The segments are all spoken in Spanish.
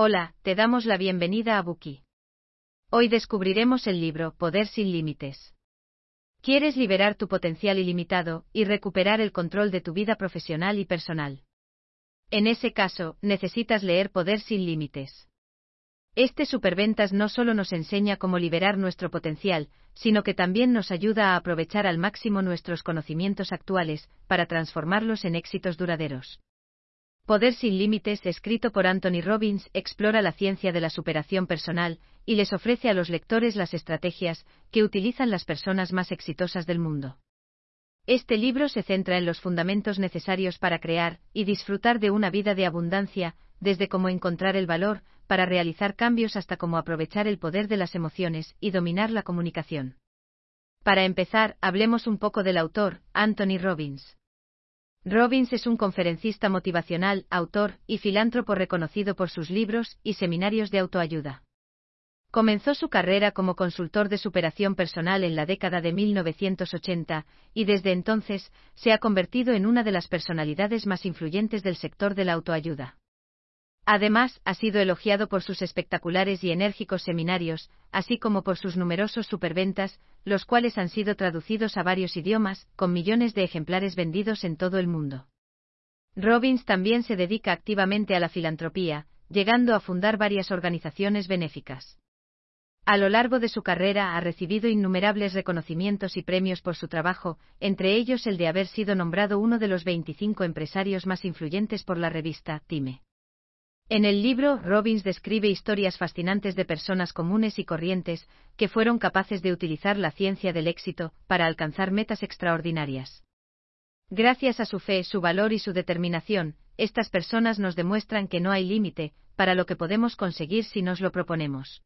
Hola, te damos la bienvenida a Buki. Hoy descubriremos el libro Poder sin Límites. ¿Quieres liberar tu potencial ilimitado y recuperar el control de tu vida profesional y personal? En ese caso, necesitas leer Poder sin Límites. Este superventas no solo nos enseña cómo liberar nuestro potencial, sino que también nos ayuda a aprovechar al máximo nuestros conocimientos actuales, para transformarlos en éxitos duraderos. Poder sin Límites, escrito por Anthony Robbins, explora la ciencia de la superación personal y les ofrece a los lectores las estrategias que utilizan las personas más exitosas del mundo. Este libro se centra en los fundamentos necesarios para crear y disfrutar de una vida de abundancia, desde cómo encontrar el valor para realizar cambios hasta cómo aprovechar el poder de las emociones y dominar la comunicación. Para empezar, hablemos un poco del autor, Anthony Robbins. Robbins es un conferencista motivacional, autor y filántropo reconocido por sus libros y seminarios de autoayuda. Comenzó su carrera como consultor de superación personal en la década de 1980, y desde entonces se ha convertido en una de las personalidades más influyentes del sector de la autoayuda. Además, ha sido elogiado por sus espectaculares y enérgicos seminarios, así como por sus numerosos superventas, los cuales han sido traducidos a varios idiomas, con millones de ejemplares vendidos en todo el mundo. Robbins también se dedica activamente a la filantropía, llegando a fundar varias organizaciones benéficas. A lo largo de su carrera ha recibido innumerables reconocimientos y premios por su trabajo, entre ellos el de haber sido nombrado uno de los 25 empresarios más influyentes por la revista Time. En el libro, Robbins describe historias fascinantes de personas comunes y corrientes que fueron capaces de utilizar la ciencia del éxito para alcanzar metas extraordinarias. Gracias a su fe, su valor y su determinación, estas personas nos demuestran que no hay límite para lo que podemos conseguir si nos lo proponemos.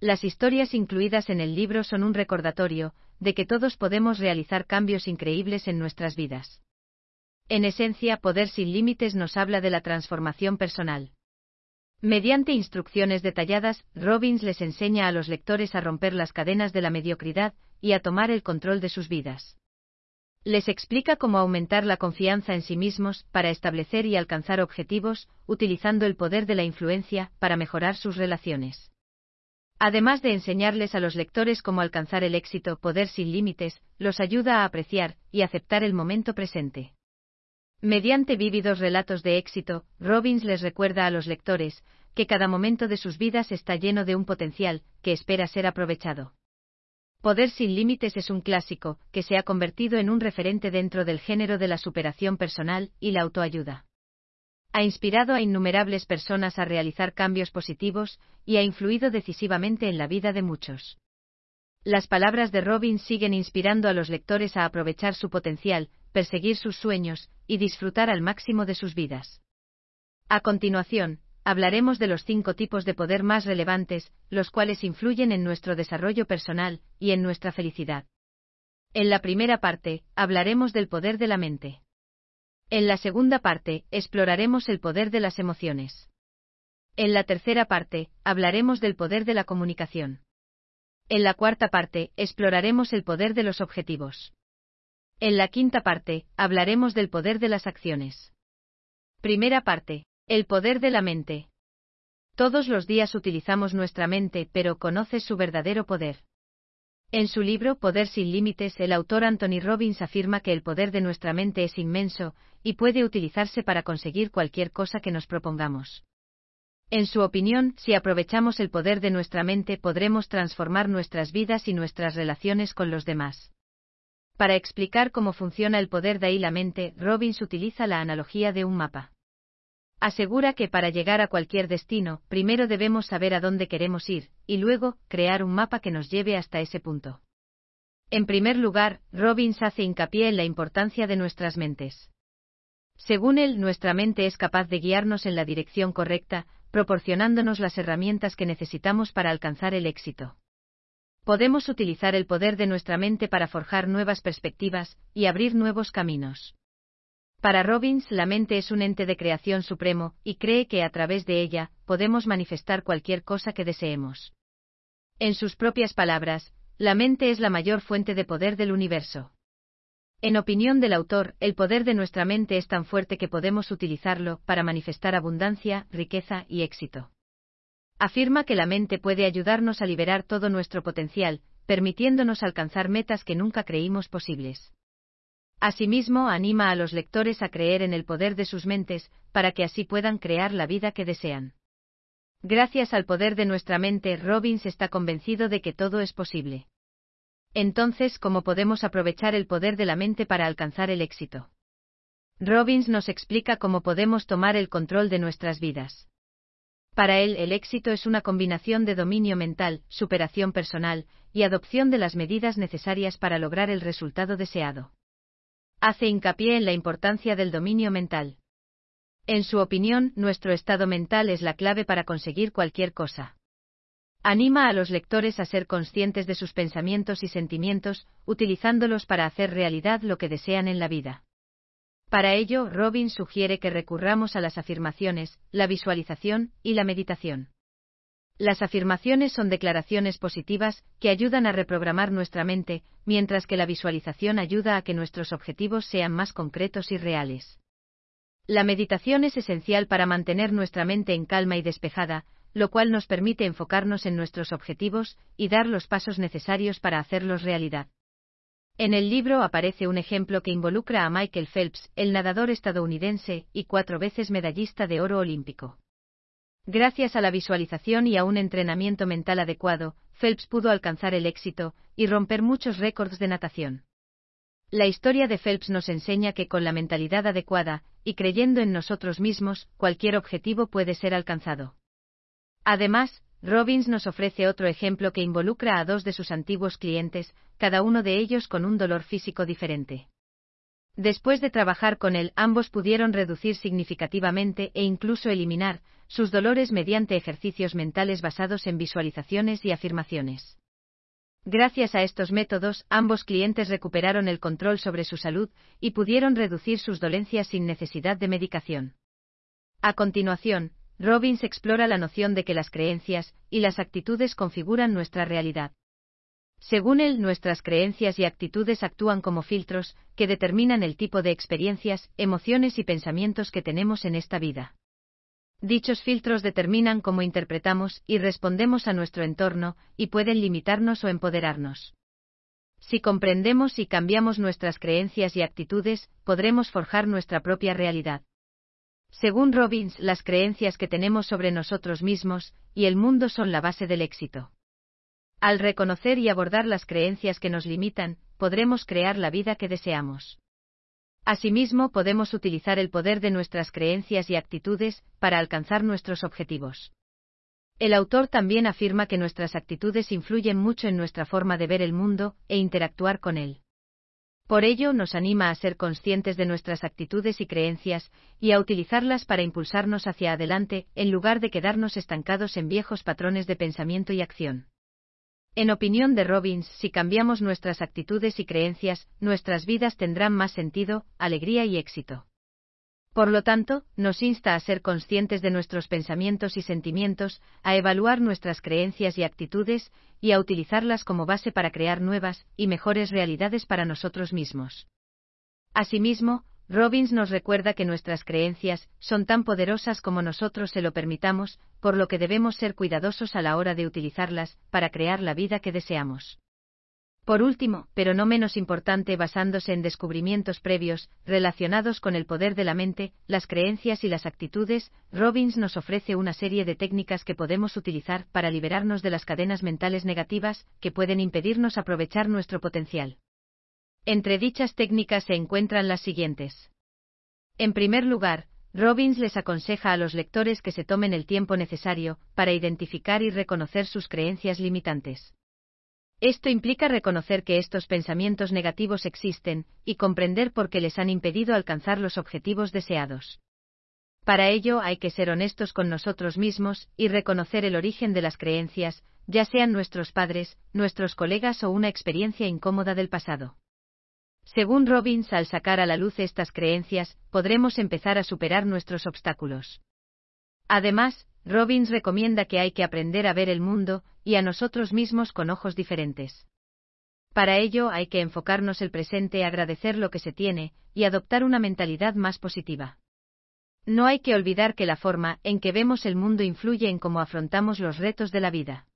Las historias incluidas en el libro son un recordatorio de que todos podemos realizar cambios increíbles en nuestras vidas. En esencia, Poder sin Límites nos habla de la transformación personal. Mediante instrucciones detalladas, Robbins les enseña a los lectores a romper las cadenas de la mediocridad y a tomar el control de sus vidas. Les explica cómo aumentar la confianza en sí mismos para establecer y alcanzar objetivos, utilizando el poder de la influencia para mejorar sus relaciones. Además de enseñarles a los lectores cómo alcanzar el éxito, poder sin límites, los ayuda a apreciar y aceptar el momento presente. Mediante vívidos relatos de éxito, Robbins les recuerda a los lectores que cada momento de sus vidas está lleno de un potencial que espera ser aprovechado. Poder sin límites es un clásico que se ha convertido en un referente dentro del género de la superación personal y la autoayuda. Ha inspirado a innumerables personas a realizar cambios positivos y ha influido decisivamente en la vida de muchos. Las palabras de Robbins siguen inspirando a los lectores a aprovechar su potencial, perseguir sus sueños y disfrutar al máximo de sus vidas. A continuación, hablaremos de los cinco tipos de poder más relevantes, los cuales influyen en nuestro desarrollo personal y en nuestra felicidad. En la primera parte, hablaremos del poder de la mente. En la segunda parte, exploraremos el poder de las emociones. En la tercera parte, hablaremos del poder de la comunicación. En la cuarta parte, exploraremos el poder de los objetivos. En la quinta parte, hablaremos del poder de las acciones. Primera parte. El poder de la mente. Todos los días utilizamos nuestra mente, pero ¿conoces su verdadero poder? En su libro Poder sin Límites, el autor Anthony Robbins afirma que el poder de nuestra mente es inmenso, y puede utilizarse para conseguir cualquier cosa que nos propongamos. En su opinión, si aprovechamos el poder de nuestra mente podremos transformar nuestras vidas y nuestras relaciones con los demás. Para explicar cómo funciona el poder de ahí la mente, Robbins utiliza la analogía de un mapa. Asegura que para llegar a cualquier destino, primero debemos saber a dónde queremos ir, y luego, crear un mapa que nos lleve hasta ese punto. En primer lugar, Robbins hace hincapié en la importancia de nuestras mentes. Según él, nuestra mente es capaz de guiarnos en la dirección correcta, proporcionándonos las herramientas que necesitamos para alcanzar el éxito. Podemos utilizar el poder de nuestra mente para forjar nuevas perspectivas y abrir nuevos caminos. Para Robbins, la mente es un ente de creación supremo, y cree que a través de ella podemos manifestar cualquier cosa que deseemos. En sus propias palabras, la mente es la mayor fuente de poder del universo. En opinión del autor, el poder de nuestra mente es tan fuerte que podemos utilizarlo para manifestar abundancia, riqueza y éxito. Afirma que la mente puede ayudarnos a liberar todo nuestro potencial, permitiéndonos alcanzar metas que nunca creímos posibles. Asimismo, anima a los lectores a creer en el poder de sus mentes, para que así puedan crear la vida que desean. Gracias al poder de nuestra mente, Robbins está convencido de que todo es posible. Entonces, ¿cómo podemos aprovechar el poder de la mente para alcanzar el éxito? Robbins nos explica cómo podemos tomar el control de nuestras vidas. Para él, el éxito es una combinación de dominio mental, superación personal, y adopción de las medidas necesarias para lograr el resultado deseado hace hincapié en la importancia del dominio mental. En su opinión, nuestro estado mental es la clave para conseguir cualquier cosa. Anima a los lectores a ser conscientes de sus pensamientos y sentimientos, utilizándolos para hacer realidad lo que desean en la vida. Para ello, Robin sugiere que recurramos a las afirmaciones, la visualización y la meditación. Las afirmaciones son declaraciones positivas que ayudan a reprogramar nuestra mente, mientras que la visualización ayuda a que nuestros objetivos sean más concretos y reales. La meditación es esencial para mantener nuestra mente en calma y despejada, lo cual nos permite enfocarnos en nuestros objetivos y dar los pasos necesarios para hacerlos realidad. En el libro aparece un ejemplo que involucra a Michael Phelps, el nadador estadounidense y cuatro veces medallista de oro olímpico. Gracias a la visualización y a un entrenamiento mental adecuado, Phelps pudo alcanzar el éxito y romper muchos récords de natación. La historia de Phelps nos enseña que con la mentalidad adecuada, y creyendo en nosotros mismos, cualquier objetivo puede ser alcanzado. Además, Robbins nos ofrece otro ejemplo que involucra a dos de sus antiguos clientes, cada uno de ellos con un dolor físico diferente. Después de trabajar con él, ambos pudieron reducir significativamente e incluso eliminar sus dolores mediante ejercicios mentales basados en visualizaciones y afirmaciones. Gracias a estos métodos, ambos clientes recuperaron el control sobre su salud y pudieron reducir sus dolencias sin necesidad de medicación. A continuación, Robbins explora la noción de que las creencias y las actitudes configuran nuestra realidad. Según él, nuestras creencias y actitudes actúan como filtros, que determinan el tipo de experiencias, emociones y pensamientos que tenemos en esta vida. Dichos filtros determinan cómo interpretamos y respondemos a nuestro entorno, y pueden limitarnos o empoderarnos. Si comprendemos y cambiamos nuestras creencias y actitudes, podremos forjar nuestra propia realidad. Según Robbins, las creencias que tenemos sobre nosotros mismos y el mundo son la base del éxito. Al reconocer y abordar las creencias que nos limitan, podremos crear la vida que deseamos. Asimismo, podemos utilizar el poder de nuestras creencias y actitudes para alcanzar nuestros objetivos. El autor también afirma que nuestras actitudes influyen mucho en nuestra forma de ver el mundo e interactuar con él. Por ello, nos anima a ser conscientes de nuestras actitudes y creencias, y a utilizarlas para impulsarnos hacia adelante, en lugar de quedarnos estancados en viejos patrones de pensamiento y acción. En opinión de Robbins, si cambiamos nuestras actitudes y creencias, nuestras vidas tendrán más sentido, alegría y éxito. Por lo tanto, nos insta a ser conscientes de nuestros pensamientos y sentimientos, a evaluar nuestras creencias y actitudes, y a utilizarlas como base para crear nuevas y mejores realidades para nosotros mismos. Asimismo, Robbins nos recuerda que nuestras creencias son tan poderosas como nosotros se lo permitamos, por lo que debemos ser cuidadosos a la hora de utilizarlas para crear la vida que deseamos. Por último, pero no menos importante, basándose en descubrimientos previos relacionados con el poder de la mente, las creencias y las actitudes, Robbins nos ofrece una serie de técnicas que podemos utilizar para liberarnos de las cadenas mentales negativas que pueden impedirnos aprovechar nuestro potencial. Entre dichas técnicas se encuentran las siguientes. En primer lugar, Robbins les aconseja a los lectores que se tomen el tiempo necesario para identificar y reconocer sus creencias limitantes. Esto implica reconocer que estos pensamientos negativos existen y comprender por qué les han impedido alcanzar los objetivos deseados. Para ello hay que ser honestos con nosotros mismos y reconocer el origen de las creencias, ya sean nuestros padres, nuestros colegas o una experiencia incómoda del pasado. Según Robbins, al sacar a la luz estas creencias, podremos empezar a superar nuestros obstáculos. Además, Robbins recomienda que hay que aprender a ver el mundo y a nosotros mismos con ojos diferentes. Para ello hay que enfocarnos el presente, agradecer lo que se tiene y adoptar una mentalidad más positiva. No hay que olvidar que la forma en que vemos el mundo influye en cómo afrontamos los retos de la vida.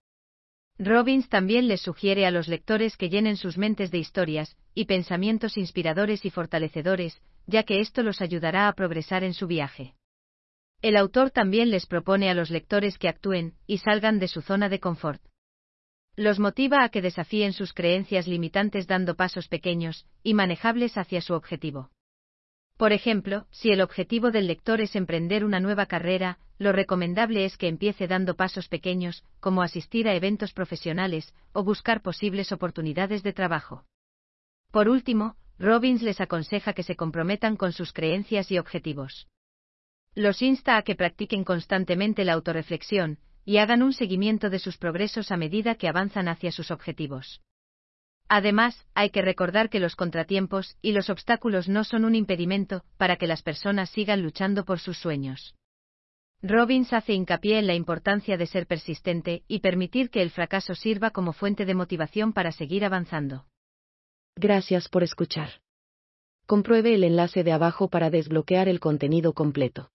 Robbins también les sugiere a los lectores que llenen sus mentes de historias y pensamientos inspiradores y fortalecedores, ya que esto los ayudará a progresar en su viaje. El autor también les propone a los lectores que actúen y salgan de su zona de confort. Los motiva a que desafíen sus creencias limitantes dando pasos pequeños y manejables hacia su objetivo. Por ejemplo, si el objetivo del lector es emprender una nueva carrera, lo recomendable es que empiece dando pasos pequeños, como asistir a eventos profesionales o buscar posibles oportunidades de trabajo. Por último, Robbins les aconseja que se comprometan con sus creencias y objetivos. Los insta a que practiquen constantemente la autorreflexión y hagan un seguimiento de sus progresos a medida que avanzan hacia sus objetivos. Además, hay que recordar que los contratiempos y los obstáculos no son un impedimento para que las personas sigan luchando por sus sueños. Robbins hace hincapié en la importancia de ser persistente y permitir que el fracaso sirva como fuente de motivación para seguir avanzando. Gracias por escuchar. Compruebe el enlace de abajo para desbloquear el contenido completo.